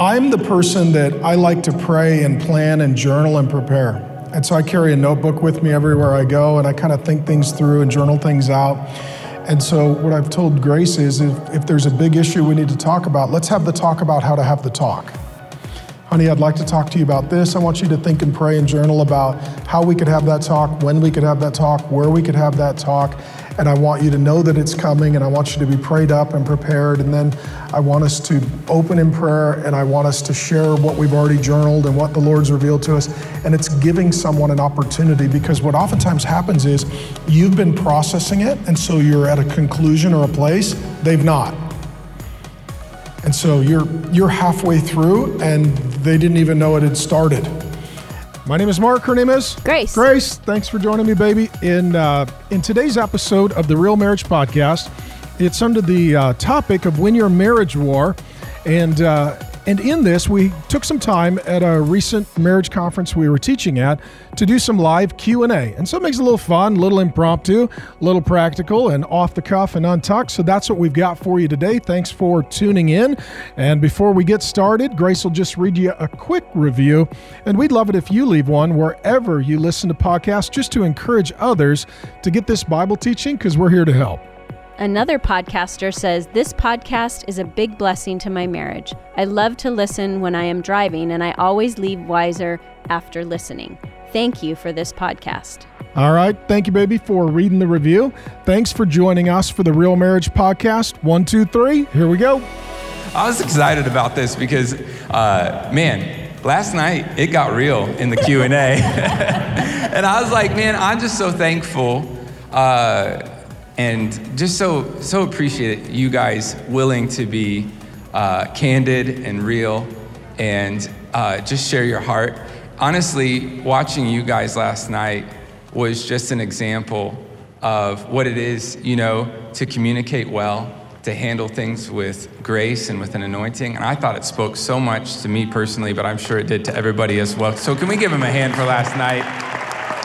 I'm the person that I like to pray and plan and journal and prepare. And so I carry a notebook with me everywhere I go, and I kind of think things through and journal things out. And so, what I've told Grace is if, if there's a big issue we need to talk about, let's have the talk about how to have the talk. Honey, I'd like to talk to you about this. I want you to think and pray and journal about how we could have that talk, when we could have that talk, where we could have that talk and I want you to know that it's coming, and I want you to be prayed up and prepared. And then I want us to open in prayer, and I want us to share what we've already journaled and what the Lord's revealed to us. And it's giving someone an opportunity because what oftentimes happens is you've been processing it, and so you're at a conclusion or a place, they've not. And so you're, you're halfway through, and they didn't even know it had started. My name is Mark. Her name is Grace. Grace, thanks for joining me, baby. In uh, in today's episode of the Real Marriage Podcast, it's under the uh, topic of "Win Your Marriage War," and uh, and in this, we took some time at a recent marriage conference we were teaching at to do some live Q&A. And so it makes it a little fun, a little impromptu, a little practical and off the cuff and untucked. So that's what we've got for you today. Thanks for tuning in. And before we get started, Grace will just read you a quick review. And we'd love it if you leave one wherever you listen to podcasts just to encourage others to get this Bible teaching because we're here to help. Another podcaster says, This podcast is a big blessing to my marriage. I love to listen when I am driving, and I always leave wiser after listening. Thank you for this podcast. All right. Thank you, baby, for reading the review. Thanks for joining us for the Real Marriage Podcast. One, two, three. Here we go. I was excited about this because, uh, man, last night it got real in the Q and A, and I was like, man, I'm just so thankful. Uh, and just so so appreciate you guys willing to be uh, candid and real and uh, just share your heart. Honestly watching you guys last night was just an example of what it is you know to communicate well to handle things with grace and with an anointing. And i thought it spoke so much to me personally but i'm sure it did to everybody as well. So can we give him a hand for last night?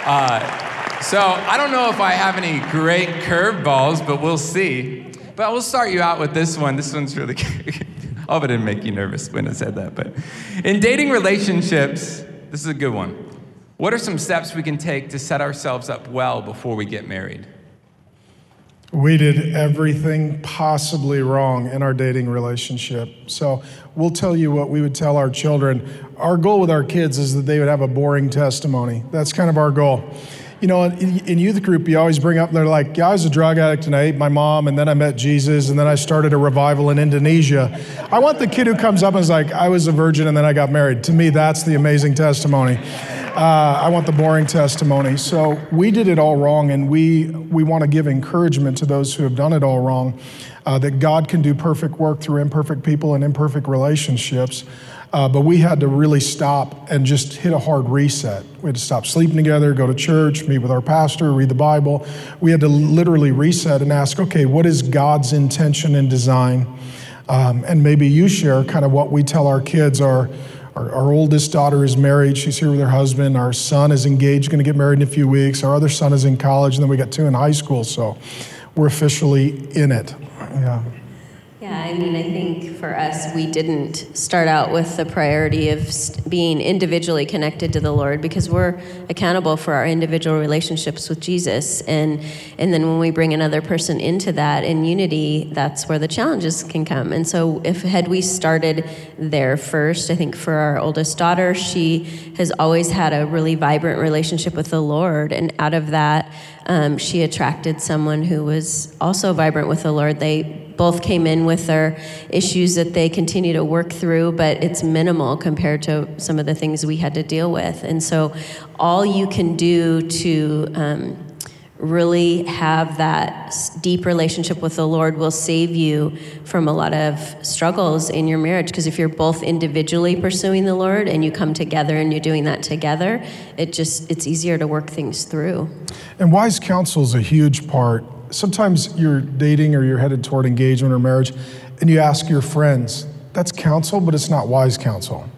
Uh, so I don't know if I have any great curveballs, but we'll see. But we'll start you out with this one. This one's really good. I hope it didn't make you nervous when I said that. But in dating relationships, this is a good one. What are some steps we can take to set ourselves up well before we get married? We did everything possibly wrong in our dating relationship. So we'll tell you what we would tell our children. Our goal with our kids is that they would have a boring testimony. That's kind of our goal you know, in, in, youth group, you always bring up, they're like, yeah, I was a drug addict and I ate my mom, and then I met Jesus, and then I started a revival in Indonesia. I want the kid who comes up and is like, I was a virgin and then I got married. To me, that's the amazing testimony. Uh, I want the boring testimony. So we did it all wrong, and we, we want to give encouragement to those who have done it all wrong uh, that God can do perfect work through imperfect people and imperfect relationships. Uh, but we had to really stop and just hit a hard reset. We had to stop sleeping together, go to church, meet with our pastor, read the Bible. We had to literally reset and ask, okay, what is God's intention and design? Um, and maybe you share kind of what we tell our kids. Our, our, our oldest daughter is married, she's here with her husband. Our son is engaged, going to get married in a few weeks. Our other son is in college, and then we got two in high school. So we're officially in it. Yeah. Yeah, I mean, I think for us, we didn't start out with the priority of being individually connected to the Lord because we're accountable for our individual relationships with Jesus. And, and then when we bring another person into that in unity, that's where the challenges can come. And so, if had we started there first, I think for our oldest daughter, she has always had a really vibrant relationship with the Lord. And out of that, um, she attracted someone who was also vibrant with the Lord. They both came in with their issues that they continue to work through, but it's minimal compared to some of the things we had to deal with. And so, all you can do to um, really have that deep relationship with the Lord will save you from a lot of struggles in your marriage. Because if you're both individually pursuing the Lord and you come together and you're doing that together, it just it's easier to work things through. And wise counsel is a huge part sometimes you're dating or you're headed toward engagement or marriage, and you ask your friends. That's counsel, but it's not wise counsel.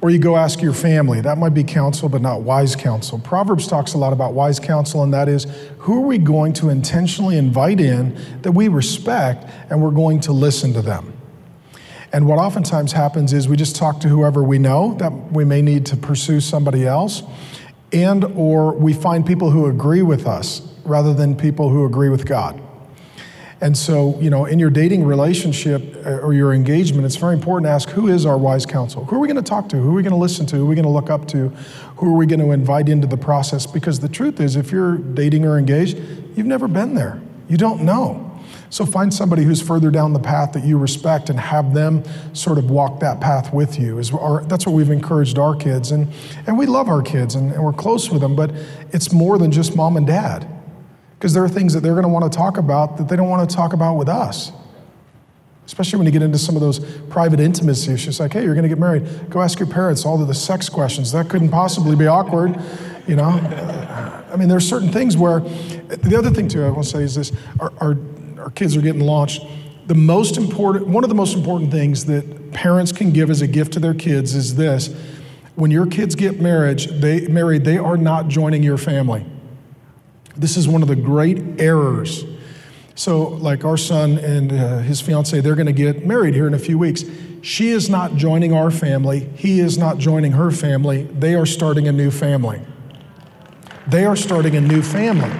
Or you go ask your family. That might be counsel, but not wise counsel. Proverbs talks a lot about wise counsel, and that is who are we going to intentionally invite in that we respect and we're going to listen to them? And what oftentimes happens is we just talk to whoever we know that we may need to pursue somebody else and or we find people who agree with us rather than people who agree with God. And so, you know, in your dating relationship uh, or your engagement, it's very important to ask who is our wise counsel? Who are we going to talk to? Who are we going to listen to? Who are we going to look up to? Who are we going to invite into the process? Because the truth is, if you're dating or engaged, you've never been there. You don't know. So find somebody who's further down the path that you respect and have them sort of walk that path with you. Is our, that's what we've encouraged our kids. And, and we love our kids and, and we're close with them, but it's more than just mom and dad. Because there are things that they're going to want to talk about that they don't want to talk about with us. Especially when you get into some of those private intimacy issues, like, hey, you're going to get married. Go ask your parents all of the sex questions. That couldn't possibly be awkward, you know? I mean, there's certain things where, the other thing too I want to say is this our, our, our kids are getting launched. The most important, one of the most important things that parents can give as a gift to their kids is this when your kids get marriage, they, married, they are not joining your family. This is one of the great errors. So, like our son and uh, his fiance, they're going to get married here in a few weeks. She is not joining our family. He is not joining her family. They are starting a new family. They are starting a new family.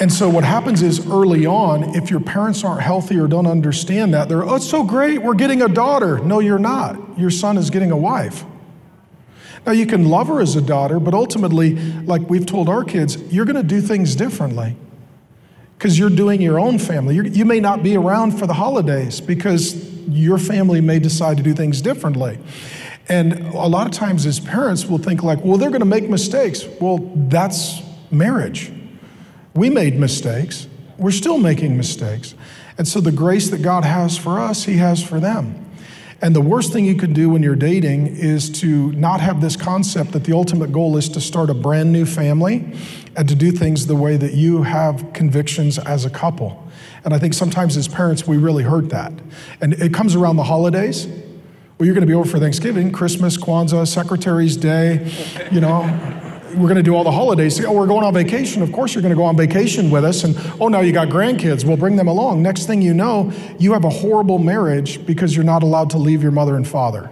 And so, what happens is early on, if your parents aren't healthy or don't understand that, they're, oh, it's so great, we're getting a daughter. No, you're not. Your son is getting a wife. Now, you can love her as a daughter, but ultimately, like we've told our kids, you're going to do things differently because you're doing your own family. You're, you may not be around for the holidays because your family may decide to do things differently. And a lot of times, as parents, we'll think, like, well, they're going to make mistakes. Well, that's marriage. We made mistakes, we're still making mistakes. And so, the grace that God has for us, He has for them. And the worst thing you can do when you're dating is to not have this concept that the ultimate goal is to start a brand new family and to do things the way that you have convictions as a couple. And I think sometimes as parents, we really hurt that. And it comes around the holidays. Well, you're going to be over for Thanksgiving, Christmas, Kwanzaa, Secretary's Day, you know we're going to do all the holidays. Oh, we're going on vacation. Of course, you're going to go on vacation with us. And oh, now you got grandkids. We'll bring them along. Next thing you know, you have a horrible marriage because you're not allowed to leave your mother and father.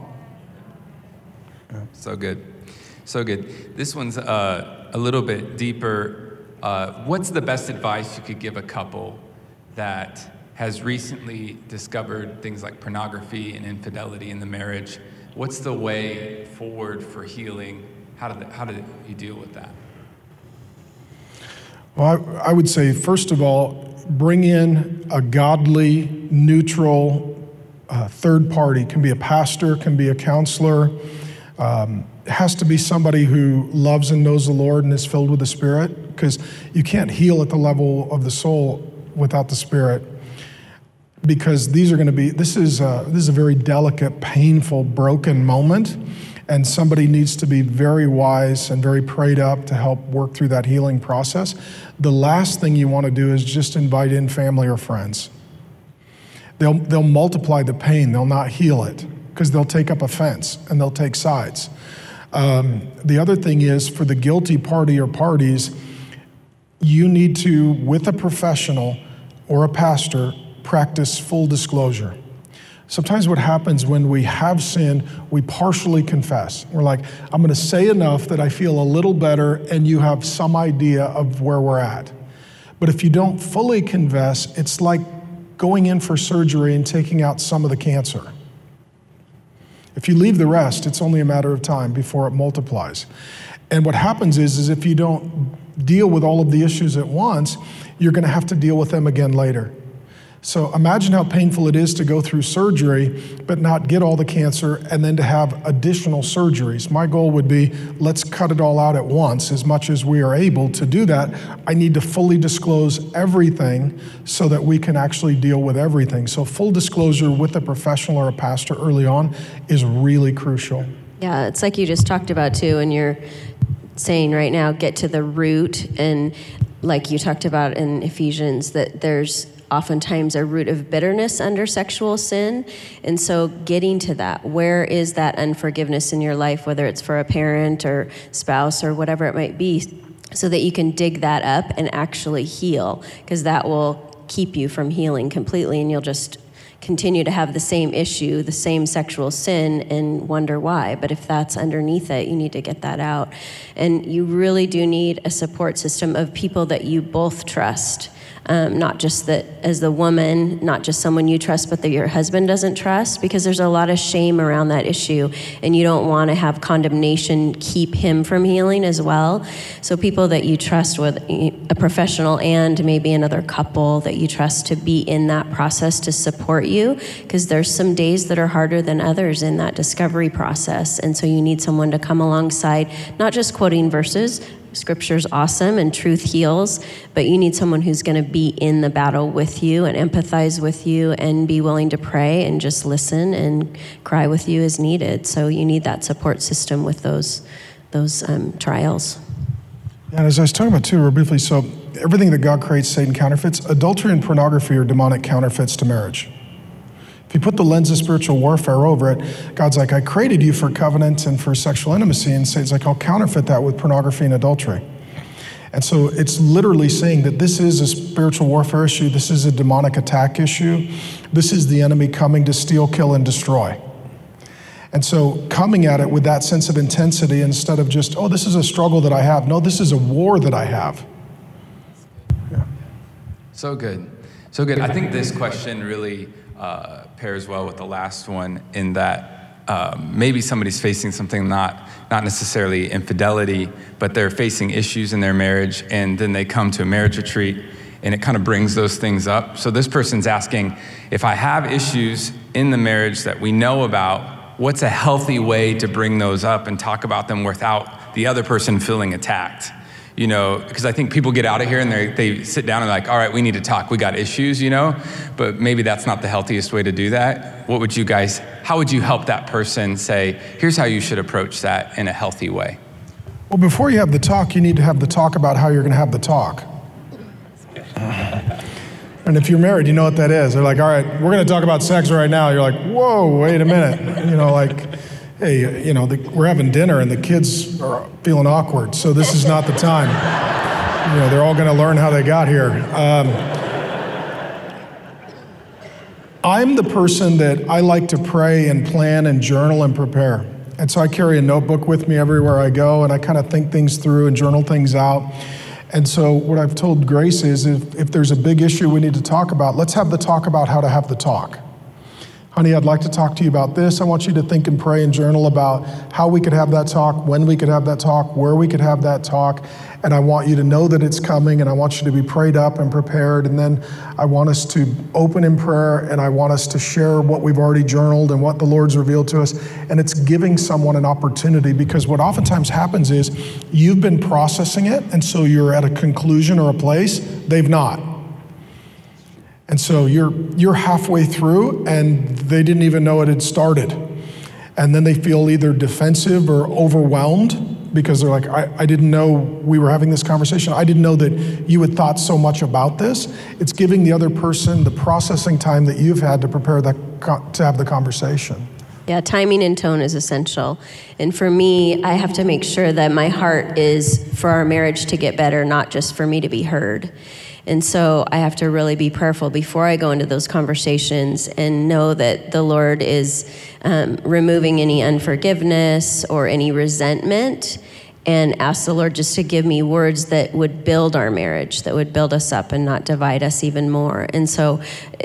So good. So good. This one's uh, a little bit deeper. Uh, what's the best advice you could give a couple that has recently discovered things like pornography and infidelity in the marriage? What's the way forward for healing how did, how did you deal with that? Well, I, I would say, first of all, bring in a godly, neutral uh, third party. Can be a pastor, can be a counselor. Um, has to be somebody who loves and knows the Lord and is filled with the Spirit, because you can't heal at the level of the soul without the Spirit. Because these are going to be, this is, a, this is a very delicate, painful, broken moment and somebody needs to be very wise and very prayed up to help work through that healing process. The last thing you want to do is just invite in family or friends. They'll, they'll multiply the pain, they'll not heal it because they'll take up offense and they'll take sides. Um, the other thing is for the guilty party or parties, you need to, with a professional or a pastor, practice full disclosure. Sometimes what happens when we have sinned, we partially confess. We're like, I'm going to say enough that I feel a little better, and you have some idea of where we're at. But if you don't fully confess, it's like going in for surgery and taking out some of the cancer. If you leave the rest, it's only a matter of time before it multiplies. And what happens is, is if you don't deal with all of the issues at once, you're going to have to deal with them again later. So imagine how painful it is to go through surgery but not get all the cancer and then to have additional surgeries. My goal would be let's cut it all out at once as much as we are able to do that. I need to fully disclose everything so that we can actually deal with everything. So full disclosure with a professional or a pastor early on is really crucial. Yeah, it's like you just talked about too and you're saying right now get to the root and like you talked about in Ephesians that there's oftentimes a root of bitterness under sexual sin. And so, getting to that, where is that unforgiveness in your life, whether it's for a parent or spouse or whatever it might be, so that you can dig that up and actually heal, because that will keep you from healing completely and you'll just continue to have the same issue, the same sexual sin, and wonder why. But if that's underneath it, you need to get that out. And you really do need a support system of people that you both trust um, not just that as the woman, not just someone you trust, but that your husband doesn't trust, because there's a lot of shame around that issue, and you don't want to have condemnation keep him from healing as well. So, people that you trust with a professional and maybe another couple that you trust to be in that process to support you, because there's some days that are harder than others in that discovery process. And so, you need someone to come alongside, not just quoting verses, Scripture's awesome and truth heals, but you need someone who's going to be in the battle with you and empathize with you and be willing to pray and just listen and cry with you as needed. So you need that support system with those those um, trials. And as I was talking about too, real briefly, so everything that God creates, Satan counterfeits. Adultery and pornography are demonic counterfeits to marriage. If you put the lens of spiritual warfare over it, God's like, I created you for covenant and for sexual intimacy. And Satan's like, I'll counterfeit that with pornography and adultery. And so it's literally saying that this is a spiritual warfare issue. This is a demonic attack issue. This is the enemy coming to steal, kill, and destroy. And so coming at it with that sense of intensity instead of just, oh, this is a struggle that I have. No, this is a war that I have. Yeah. So good. So good. I think this question really uh, pairs well with the last one in that um, maybe somebody's facing something not not necessarily infidelity, but they're facing issues in their marriage, and then they come to a marriage retreat, and it kind of brings those things up. So this person's asking, if I have issues in the marriage that we know about, what's a healthy way to bring those up and talk about them without the other person feeling attacked? You know, because I think people get out of here and they, they sit down and like, all right, we need to talk. We got issues, you know, but maybe that's not the healthiest way to do that. What would you guys, how would you help that person say, here's how you should approach that in a healthy way? Well, before you have the talk, you need to have the talk about how you're going to have the talk. And if you're married, you know what that is. They're like, all right, we're going to talk about sex right now. You're like, whoa, wait a minute. You know, like, hey, you know, the, we're having dinner and the kids are feeling awkward, so this is not the time. You know, they're all going to learn how they got here. Um, I'm the person that I like to pray and plan and journal and prepare. And so I carry a notebook with me everywhere I go, and I kind of think things through and journal things out. And so, what I've told Grace is if, if there's a big issue we need to talk about, let's have the talk about how to have the talk honey, I'd like to talk to you about this. I want you to think and pray and journal about how we could have that talk, when we could have that talk, where we could have that talk. And I want you to know that it's coming, and I want you to be prayed up and prepared. And then I want us to open in prayer, and I want us to share what we've already journaled and what the Lord's revealed to us. And it's giving someone an opportunity because what oftentimes happens is you've been processing it, and so you're at a conclusion or a place, they've not. And so you're, you're halfway through and they didn't even know it had started. And then they feel either defensive or overwhelmed because they're like, I, I didn't know we were having this conversation. I didn't know that you had thought so much about this. It's giving the other person the processing time that you've had to prepare that, to have the conversation. Yeah, timing and tone is essential. And for me, I have to make sure that my heart is for our marriage to get better, not just for me to be heard. And so I have to really be prayerful before I go into those conversations and know that the Lord is um, removing any unforgiveness or any resentment and ask the Lord just to give me words that would build our marriage, that would build us up and not divide us even more. And so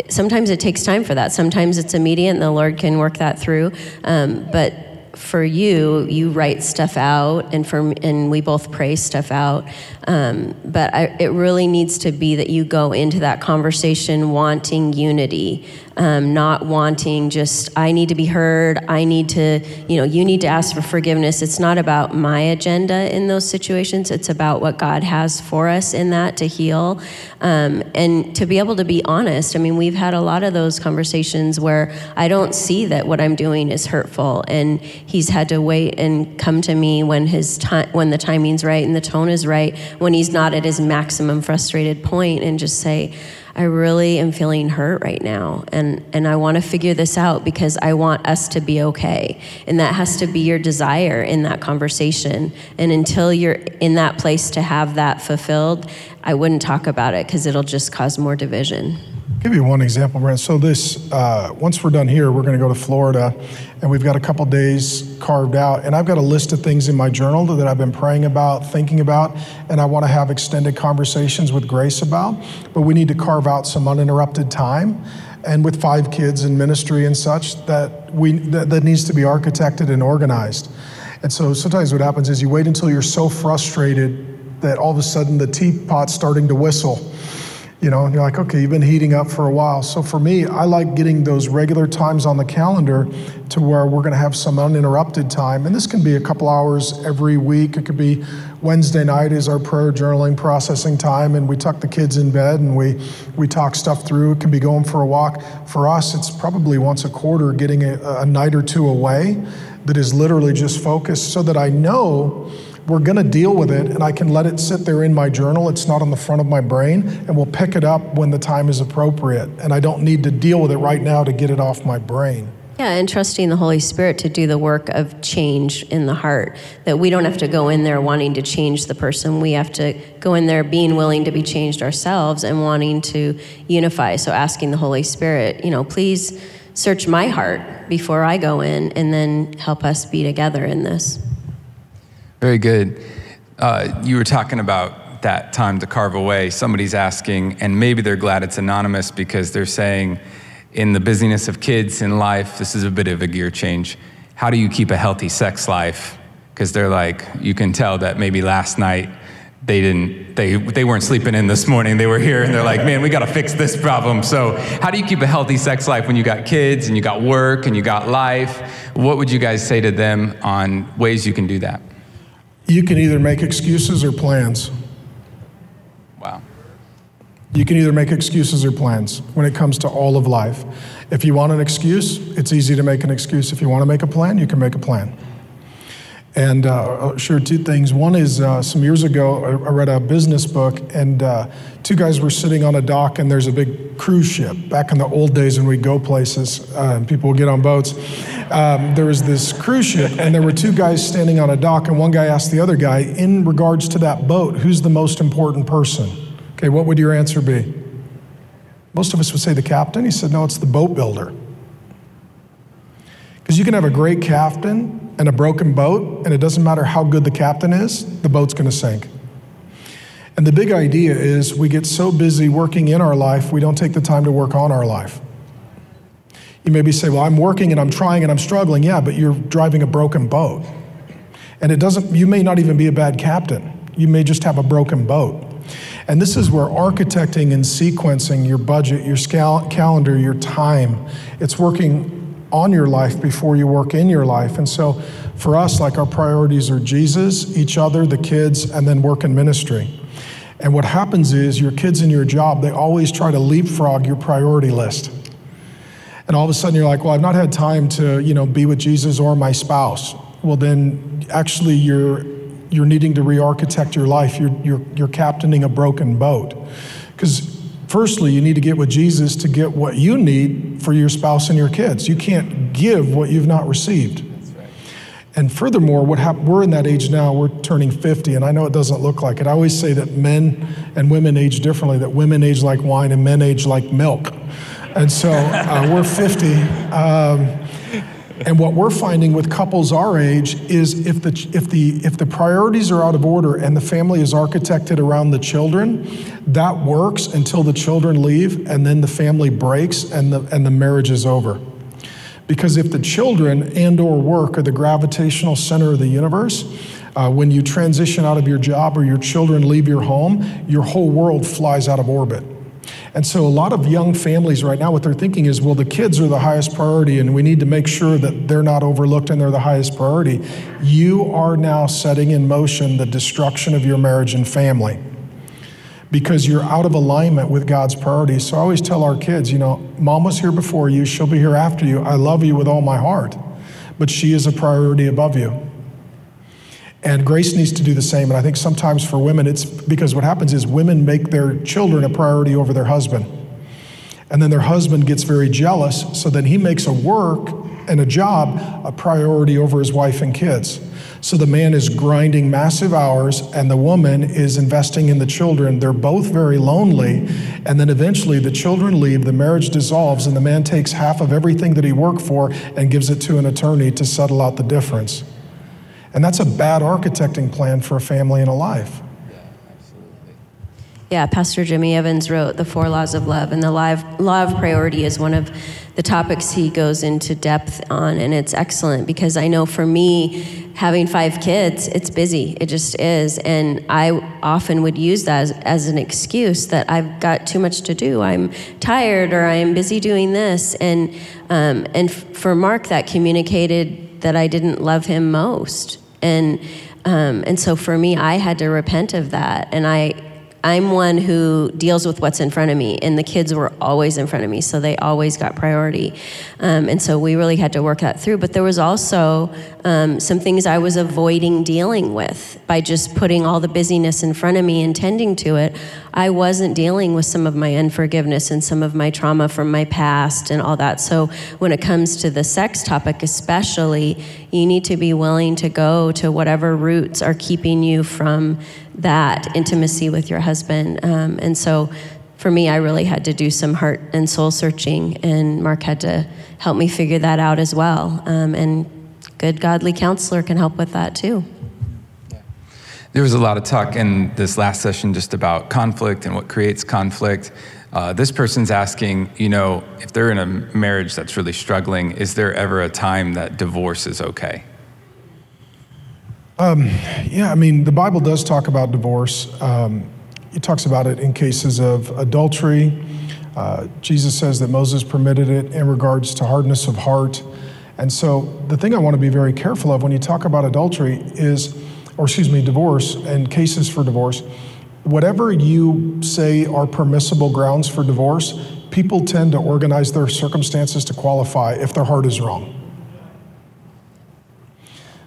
sometimes it takes time for that. Sometimes it's immediate and the Lord can work that through. Um, but for you, you write stuff out, and for and we both pray stuff out. Um, but I, it really needs to be that you go into that conversation wanting unity, um, not wanting just I need to be heard. I need to, you know, you need to ask for forgiveness. It's not about my agenda in those situations. It's about what God has for us in that to heal, um, and to be able to be honest. I mean, we've had a lot of those conversations where I don't see that what I'm doing is hurtful, and he's had to wait and come to me when his time, when the timing's right and the tone is right, when he's not at his maximum frustrated point, and just say. I really am feeling hurt right now and and I want to figure this out because I want us to be okay. And that has to be your desire in that conversation. And until you're in that place to have that fulfilled, I wouldn't talk about it because it'll just cause more division. Give you one example, Brent. So this, uh, once we're done here, we're going to go to Florida, and we've got a couple days carved out, and I've got a list of things in my journal that I've been praying about, thinking about, and I want to have extended conversations with Grace about. But we need to carve out some uninterrupted time, and with five kids in ministry and such, that we that, that needs to be architected and organized. And so sometimes what happens is you wait until you're so frustrated that all of a sudden the teapot's starting to whistle you know, and you're like, okay, you've been heating up for a while. So for me, I like getting those regular times on the calendar to where we're going to have some uninterrupted time. And this can be a couple hours every week. It could be Wednesday night is our prayer journaling processing time, and we tuck the kids in bed and we, we talk stuff through. It can be going for a walk. For us, it's probably once a quarter getting a, a night or two away that is literally just focused so that I know we're going to deal with it and I can let it sit there in my journal. It's not on the front of my brain, and we'll pick it up when the time is appropriate. And I don't need to deal with it right now to get it off my brain. Yeah, and trusting the Holy Spirit to do the work of change in the heart. That we don't have to go in there wanting to change the person. We have to go in there being willing to be changed ourselves and wanting to unify. So asking the Holy Spirit, you know, please search my heart before I go in and then help us be together in this. Very good. Uh, you were talking about that time to carve away. Somebody's asking, and maybe they're glad it's anonymous because they're saying, in the busyness of kids in life, this is a bit of a gear change. How do you keep a healthy sex life? Because they're like, you can tell that maybe last night they didn't they they weren't sleeping in this morning they were here and they're like man we got to fix this problem so how do you keep a healthy sex life when you got kids and you got work and you got life what would you guys say to them on ways you can do that you can either make excuses or plans. Wow. You can either make excuses or plans when it comes to all of life. If you want an excuse, it's easy to make an excuse. If you want to make a plan, you can make a plan. And uh, share two things. One is uh, some years ago, I read a business book, and uh, two guys were sitting on a dock, and there's a big cruise ship. Back in the old days when we'd go places, uh, and people would get on boats, um, there was this cruise ship, and there were two guys standing on a dock, and one guy asked the other guy, in regards to that boat, who's the most important person? Okay, what would your answer be? Most of us would say the captain. He said, no, it's the boat builder. Because you can have a great captain and a broken boat, and it doesn't matter how good the captain is, the boat's going to sink. And the big idea is we get so busy working in our life, we don't take the time to work on our life. You maybe say, Well, I'm working and I'm trying and I'm struggling. Yeah, but you're driving a broken boat. And it doesn't, you may not even be a bad captain, you may just have a broken boat. And this is where architecting and sequencing your budget, your calendar, your time, it's working on your life before you work in your life. And so for us, like our priorities are Jesus, each other, the kids, and then work in ministry. And what happens is your kids in your job, they always try to leapfrog your priority list. And all of a sudden you're like, well, I've not had time to, you know, be with Jesus or my spouse. Well, then actually you're you're needing to re-architect your life. You're you're you're captaining a broken boat. Because Firstly, you need to get with Jesus to get what you need for your spouse and your kids. You can't give what you've not received. And furthermore, what hap- we're in that age now, we're turning 50, and I know it doesn't look like it. I always say that men and women age differently, that women age like wine and men age like milk. And so uh, we're 50. Um, and what we're finding with couples our age is if the, if, the, if the priorities are out of order and the family is architected around the children, that works until the children leave and then the family breaks and the, and the marriage is over. Because if the children and or work are the gravitational center of the universe, uh, when you transition out of your job or your children leave your home, your whole world flies out of orbit. And so, a lot of young families right now, what they're thinking is, well, the kids are the highest priority, and we need to make sure that they're not overlooked and they're the highest priority. You are now setting in motion the destruction of your marriage and family because you're out of alignment with God's priorities. So, I always tell our kids, you know, mom was here before you, she'll be here after you. I love you with all my heart, but she is a priority above you. And Grace needs to do the same. And I think sometimes for women, it's because what happens is women make their children a priority over their husband. And then their husband gets very jealous, so then he makes a work and a job a priority over his wife and kids. So the man is grinding massive hours, and the woman is investing in the children. They're both very lonely, and then eventually the children leave, the marriage dissolves, and the man takes half of everything that he worked for and gives it to an attorney to settle out the difference. And that's a bad architecting plan for a family and a life. Yeah, Pastor Jimmy Evans wrote The Four Laws of Love, and the law of priority is one of the topics he goes into depth on, and it's excellent because I know for me, having five kids, it's busy. It just is. And I often would use that as, as an excuse that I've got too much to do. I'm tired or I am busy doing this. And, um, and for Mark, that communicated that I didn't love him most. And, um, and so for me, I had to repent of that. And I, I'm one who deals with what's in front of me, and the kids were always in front of me, so they always got priority. Um, and so we really had to work that through. But there was also um, some things I was avoiding dealing with by just putting all the busyness in front of me and tending to it. I wasn't dealing with some of my unforgiveness and some of my trauma from my past and all that. So when it comes to the sex topic, especially, you need to be willing to go to whatever roots are keeping you from that intimacy with your husband. Um, and so for me, I really had to do some heart and soul searching, and Mark had to help me figure that out as well. Um, and good godly counselor can help with that too. There was a lot of talk in this last session just about conflict and what creates conflict. Uh, this person's asking, you know, if they're in a marriage that's really struggling, is there ever a time that divorce is okay? Um, yeah, I mean, the Bible does talk about divorce. Um, it talks about it in cases of adultery. Uh, Jesus says that Moses permitted it in regards to hardness of heart. And so, the thing I want to be very careful of when you talk about adultery is, or excuse me, divorce and cases for divorce, whatever you say are permissible grounds for divorce, people tend to organize their circumstances to qualify if their heart is wrong.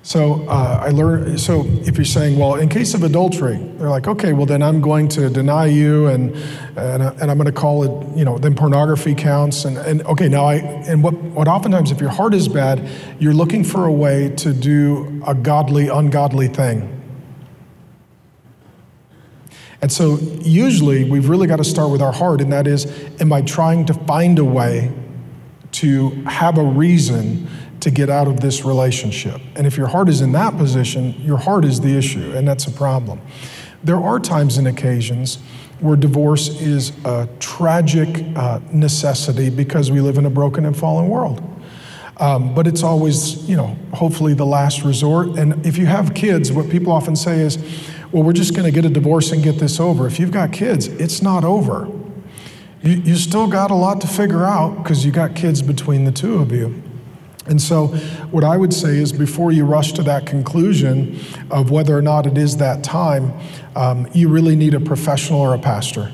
So uh, I learned. So if you're saying, well, in case of adultery, they're like, okay, well then I'm going to deny you, and and, and I'm going to call it, you know, then pornography counts, and and okay, now I and what what oftentimes if your heart is bad, you're looking for a way to do a godly ungodly thing. And so usually we've really got to start with our heart, and that is, am I trying to find a way to have a reason to get out of this relationship. And if your heart is in that position, your heart is the issue, and that's a problem. There are times and occasions where divorce is a tragic uh, necessity because we live in a broken and fallen world. Um, but it's always, you know, hopefully the last resort. And if you have kids, what people often say is, well, we're just going to get a divorce and get this over. If you've got kids, it's not over. You, you still got a lot to figure out because you got kids between the two of you. And so, what I would say is before you rush to that conclusion of whether or not it is that time, um, you really need a professional or a pastor.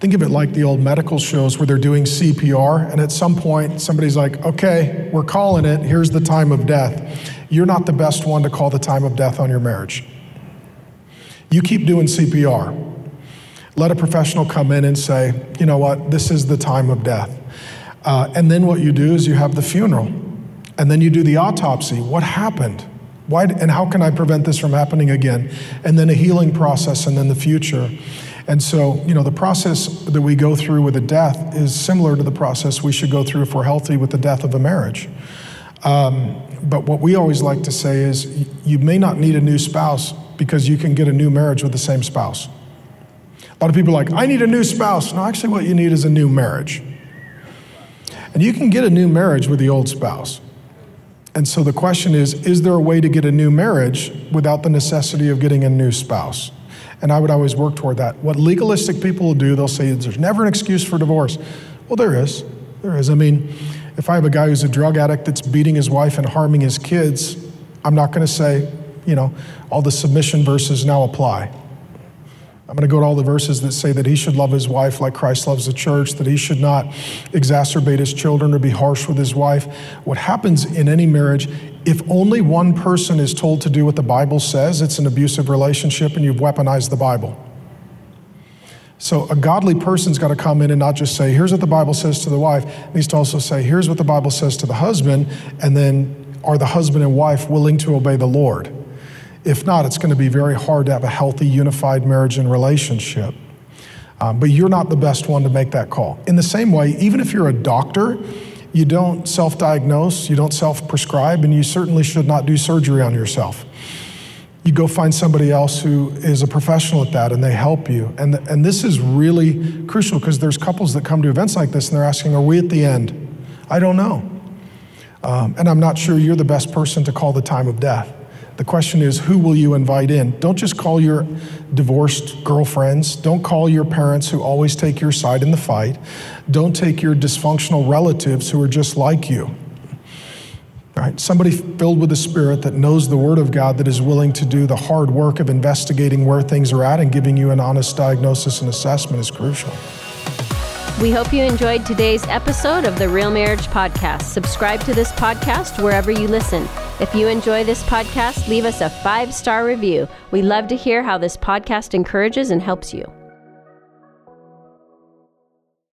Think of it like the old medical shows where they're doing CPR, and at some point, somebody's like, okay, we're calling it, here's the time of death. You're not the best one to call the time of death on your marriage. You keep doing CPR. Let a professional come in and say, you know what, this is the time of death. Uh, and then what you do is you have the funeral and then you do the autopsy. What happened? Why, and how can I prevent this from happening again? And then a healing process, and then the future. And so, you know, the process that we go through with a death is similar to the process we should go through if we're healthy with the death of a marriage. Um, but what we always like to say is you may not need a new spouse because you can get a new marriage with the same spouse. A lot of people are like, I need a new spouse. No, actually, what you need is a new marriage. And you can get a new marriage with the old spouse. And so the question is is there a way to get a new marriage without the necessity of getting a new spouse? And I would always work toward that. What legalistic people will do, they'll say there's never an excuse for divorce. Well, there is. There is. I mean, if I have a guy who's a drug addict that's beating his wife and harming his kids, I'm not going to say, you know, all the submission verses now apply. I'm going to go to all the verses that say that he should love his wife like Christ loves the church, that he should not exacerbate his children or be harsh with his wife. What happens in any marriage, if only one person is told to do what the Bible says, it's an abusive relationship and you've weaponized the Bible. So a godly person's got to come in and not just say, here's what the Bible says to the wife, it needs to also say, here's what the Bible says to the husband, and then are the husband and wife willing to obey the Lord? If not, it's going to be very hard to have a healthy, unified marriage and relationship. Um, but you're not the best one to make that call. In the same way, even if you're a doctor, you don't self diagnose, you don't self prescribe, and you certainly should not do surgery on yourself. You go find somebody else who is a professional at that and they help you. And, and this is really crucial because there's couples that come to events like this and they're asking, Are we at the end? I don't know. Um, and I'm not sure you're the best person to call the time of death. The question is, who will you invite in? Don't just call your divorced girlfriends. Don't call your parents who always take your side in the fight. Don't take your dysfunctional relatives who are just like you. Right? Somebody filled with the Spirit that knows the Word of God, that is willing to do the hard work of investigating where things are at and giving you an honest diagnosis and assessment is crucial. We hope you enjoyed today's episode of the Real Marriage Podcast. Subscribe to this podcast wherever you listen. If you enjoy this podcast, leave us a five star review. We love to hear how this podcast encourages and helps you.